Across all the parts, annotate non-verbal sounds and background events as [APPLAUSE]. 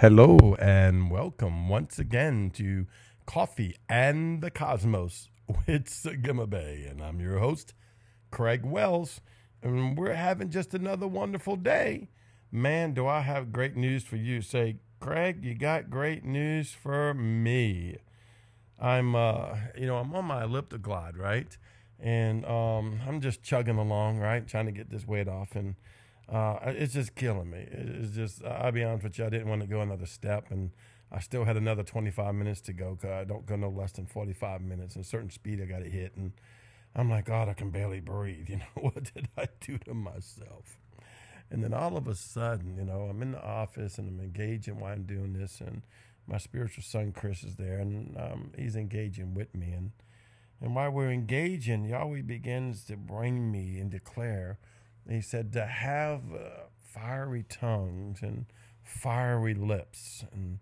Hello and welcome once again to Coffee and the Cosmos [LAUGHS] with Sagima Bay. And I'm your host, Craig Wells. And we're having just another wonderful day. Man, do I have great news for you. Say, Craig, you got great news for me. I'm, uh, you know, I'm on my elliptoglide, right? And um, I'm just chugging along, right? Trying to get this weight off. And uh, it's just killing me. It's just, I'll be honest with you, I didn't want to go another step, and I still had another 25 minutes to go because I don't go no less than 45 minutes. And a certain speed I got to hit, and I'm like, God, I can barely breathe. [LAUGHS] You know, what did I do to myself? And then all of a sudden, you know, I'm in the office and I'm engaging while I'm doing this, and my spiritual son Chris is there, and um, he's engaging with me, and and while we're engaging, Yahweh begins to bring me and declare he said to have uh, fiery tongues and fiery lips. And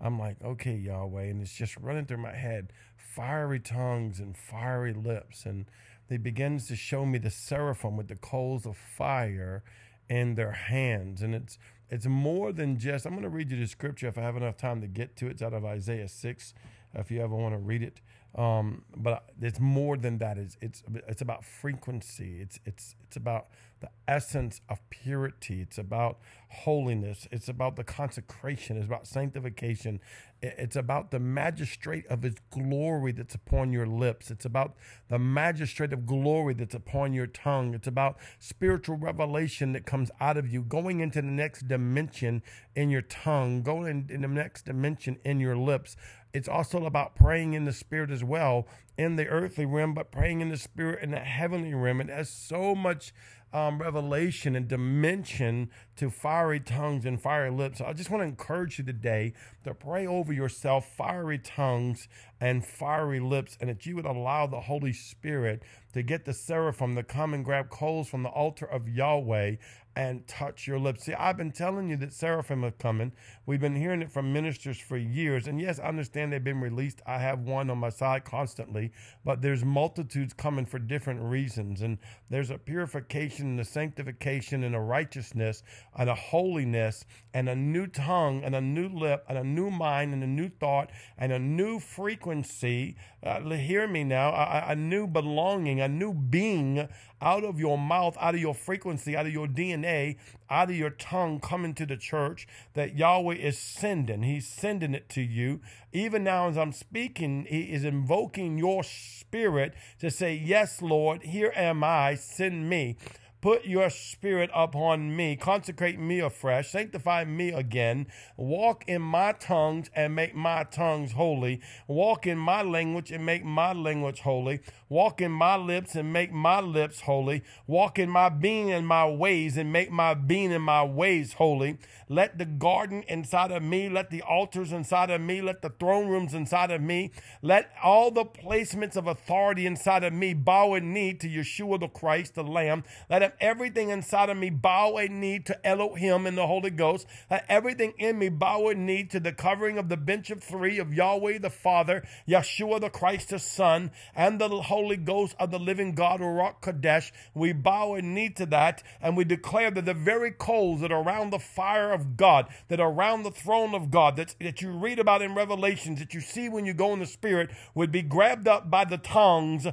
I'm like, okay, Yahweh. And it's just running through my head fiery tongues and fiery lips. And he begins to show me the seraphim with the coals of fire in their hands. And it's it's more than just, I'm going to read you the scripture if I have enough time to get to it. It's out of Isaiah 6, if you ever want to read it. Um, but it's more than that. It's, it's, it's about frequency. It's, it's, it's about the essence of purity. It's about holiness. It's about the consecration. It's about sanctification. It's about the magistrate of his glory that's upon your lips. It's about the magistrate of glory that's upon your tongue. It's about spiritual revelation that comes out of you, going into the next dimension in your tongue, going in the next dimension in your lips. It's also about praying in the spirit as well in the earthly realm, but praying in the spirit in the heavenly realm. It has so much um, revelation and dimension to fiery tongues and fiery lips. I just want to encourage you today to pray over yourself, fiery tongues and fiery lips, and that you would allow the Holy Spirit to get the seraphim to come and grab coals from the altar of Yahweh and touch your lips. See, I've been telling you that seraphim are coming. We've been hearing it from ministers for years. And yes, I understand they've been released. I have one on my side constantly, but there's multitudes coming for different reasons. And there's a purification and a sanctification and a righteousness and a holiness and a new tongue and a new lip and a new mind and a new thought and a new frequency. Uh, hear me now, a, a new belonging, a new being out of your mouth, out of your frequency, out of your DNA, out of your tongue coming to the church that Yahweh is sending. He's sending it to you. Even now, as I'm speaking, He is invoking your spirit to say, Yes, Lord, here am I, send me. Put your spirit upon me. Consecrate me afresh. Sanctify me again. Walk in my tongues and make my tongues holy. Walk in my language and make my language holy. Walk in my lips and make my lips holy. Walk in my being and my ways and make my being and my ways holy. Let the garden inside of me, let the altars inside of me, let the throne rooms inside of me, let all the placements of authority inside of me bow a knee to Yeshua the Christ, the Lamb. Let everything inside of me bow a knee to Elohim and the Holy Ghost. Let everything in me bow a knee to the covering of the bench of three of Yahweh the Father, Yeshua the Christ the Son, and the Holy Ghost of the living God, Ruach Kadesh. We bow a knee to that and we declare that the very coals that are around the fire of God, that are around the throne of God, that, that you read about in Revelations, that you see when you go in the Spirit, would be grabbed up by the tongues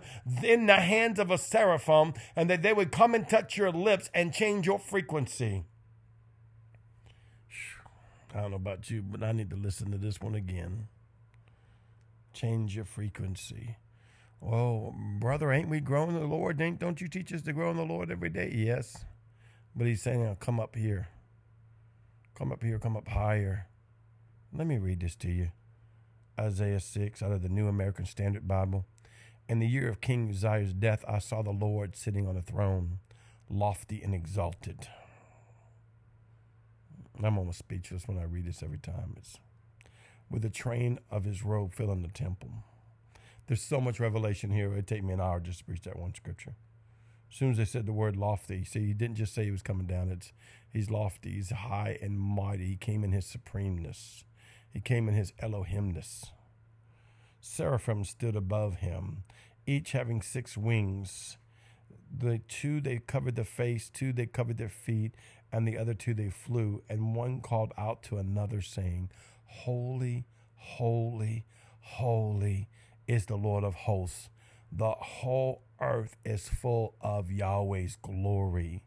in the hands of a seraphim, and that they would come and touch your lips and change your frequency. I don't know about you, but I need to listen to this one again. Change your frequency. Well, brother, ain't we growing the Lord? Ain't, don't you teach us to grow in the Lord every day? Yes. But he's saying, come up here. Come up here, come up higher. Let me read this to you. Isaiah 6 out of the New American Standard Bible. In the year of King Uzziah's death, I saw the Lord sitting on a throne, lofty and exalted. I'm almost speechless when I read this every time. It's with the train of his robe filling the temple. There's so much revelation here. It'd take me an hour just to preach that one scripture. As soon as they said the word lofty, see, he didn't just say he was coming down. It's he's lofty, he's high and mighty. He came in his supremeness. He came in his Elohimness. Seraphim stood above him, each having six wings. The two they covered the face, two they covered their feet, and the other two they flew. And one called out to another, saying, Holy, holy, holy is the Lord of hosts. The whole earth is full of Yahweh's glory.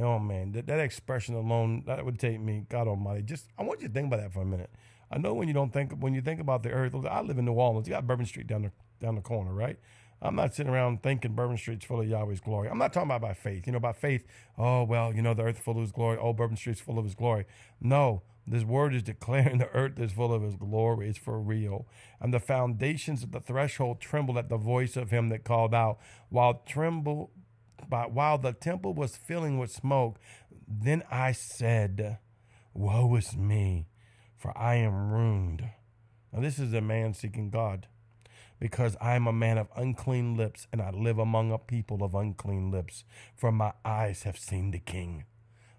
Oh man, that, that expression alone that would take me, God Almighty. Just I want you to think about that for a minute. I know when you don't think when you think about the earth. I live in New Orleans. You got Bourbon Street down the down the corner, right? I'm not sitting around thinking Bourbon Street's full of Yahweh's glory. I'm not talking about by faith. You know, by faith, oh, well, you know, the earth full of his glory. Oh, Bourbon Street's full of his glory. No, this word is declaring [LAUGHS] the earth is full of his glory. It's for real. And the foundations of the threshold trembled at the voice of him that called out, while tremble, by, while the temple was filling with smoke. Then I said, Woe is me, for I am ruined. Now, this is a man seeking God because I am a man of unclean lips, and I live among a people of unclean lips. For my eyes have seen the King,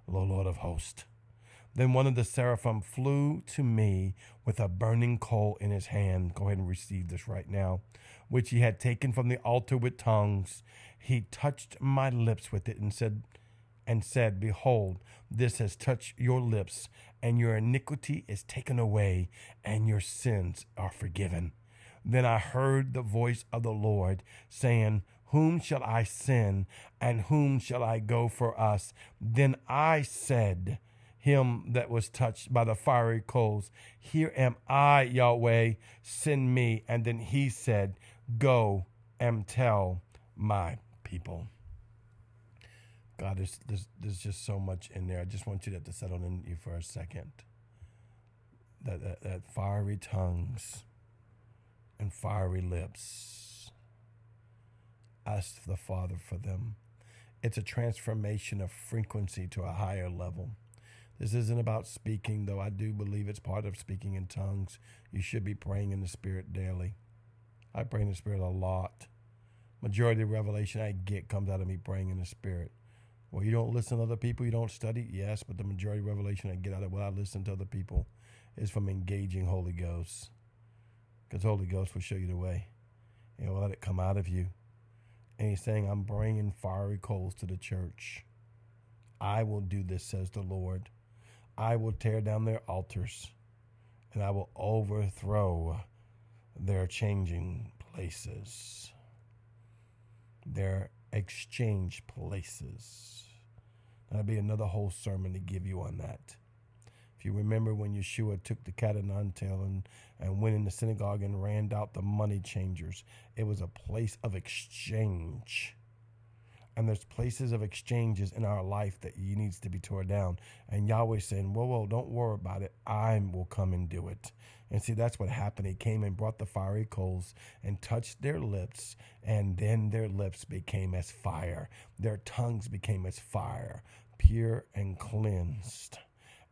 the Lord of hosts. Then one of the seraphim flew to me with a burning coal in his hand. Go ahead and receive this right now, which he had taken from the altar with tongues. He touched my lips with it and said, and said, Behold, this has touched your lips, and your iniquity is taken away, and your sins are forgiven. Then I heard the voice of the Lord saying, Whom shall I send, and whom shall I go for us? Then I said, Him that was touched by the fiery coals, Here am I, Yahweh, send me. And then he said, Go and tell my people. God, there's, there's, there's just so much in there. I just want you to, to settle in you for a second. That, that, that fiery tongues and fiery lips. Ask the Father for them. It's a transformation of frequency to a higher level. This isn't about speaking, though I do believe it's part of speaking in tongues. You should be praying in the Spirit daily. I pray in the Spirit a lot. Majority of revelation I get comes out of me praying in the Spirit. Well, you don't listen to other people, you don't study, yes, but the majority of revelation I get out of what I listen to other people is from engaging Holy Ghost because Holy Ghost will show you the way. And will let it come out of you. And he's saying, I'm bringing fiery coals to the church. I will do this, says the Lord. I will tear down their altars and I will overthrow their changing places, their exchange places. That'll be another whole sermon to give you on that you remember when Yeshua took the cat o' nine tail and, and went in the synagogue and ran out the money changers, it was a place of exchange. And there's places of exchanges in our life that needs to be torn down. And Yahweh saying, Whoa, whoa, don't worry about it. I will come and do it. And see, that's what happened. He came and brought the fiery coals and touched their lips, and then their lips became as fire. Their tongues became as fire, pure and cleansed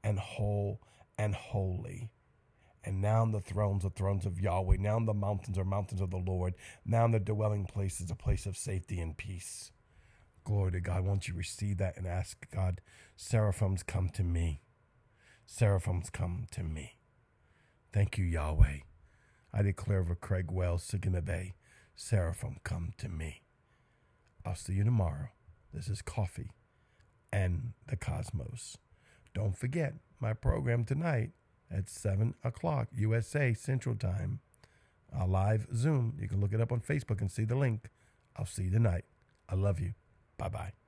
and whole and holy. And now in the thrones are thrones of Yahweh. Now the mountains are mountains of the Lord. Now the dwelling place is a place of safety and peace. Glory to God. Won't you receive that and ask God, seraphims come to me. Seraphims come to me. Thank you, Yahweh. I declare over Craig Wells, Saginaw seraphim come to me. I'll see you tomorrow. This is Coffee and the Cosmos. Don't forget my program tonight at 7 o'clock USA Central Time. A live Zoom. You can look it up on Facebook and see the link. I'll see you tonight. I love you. Bye bye.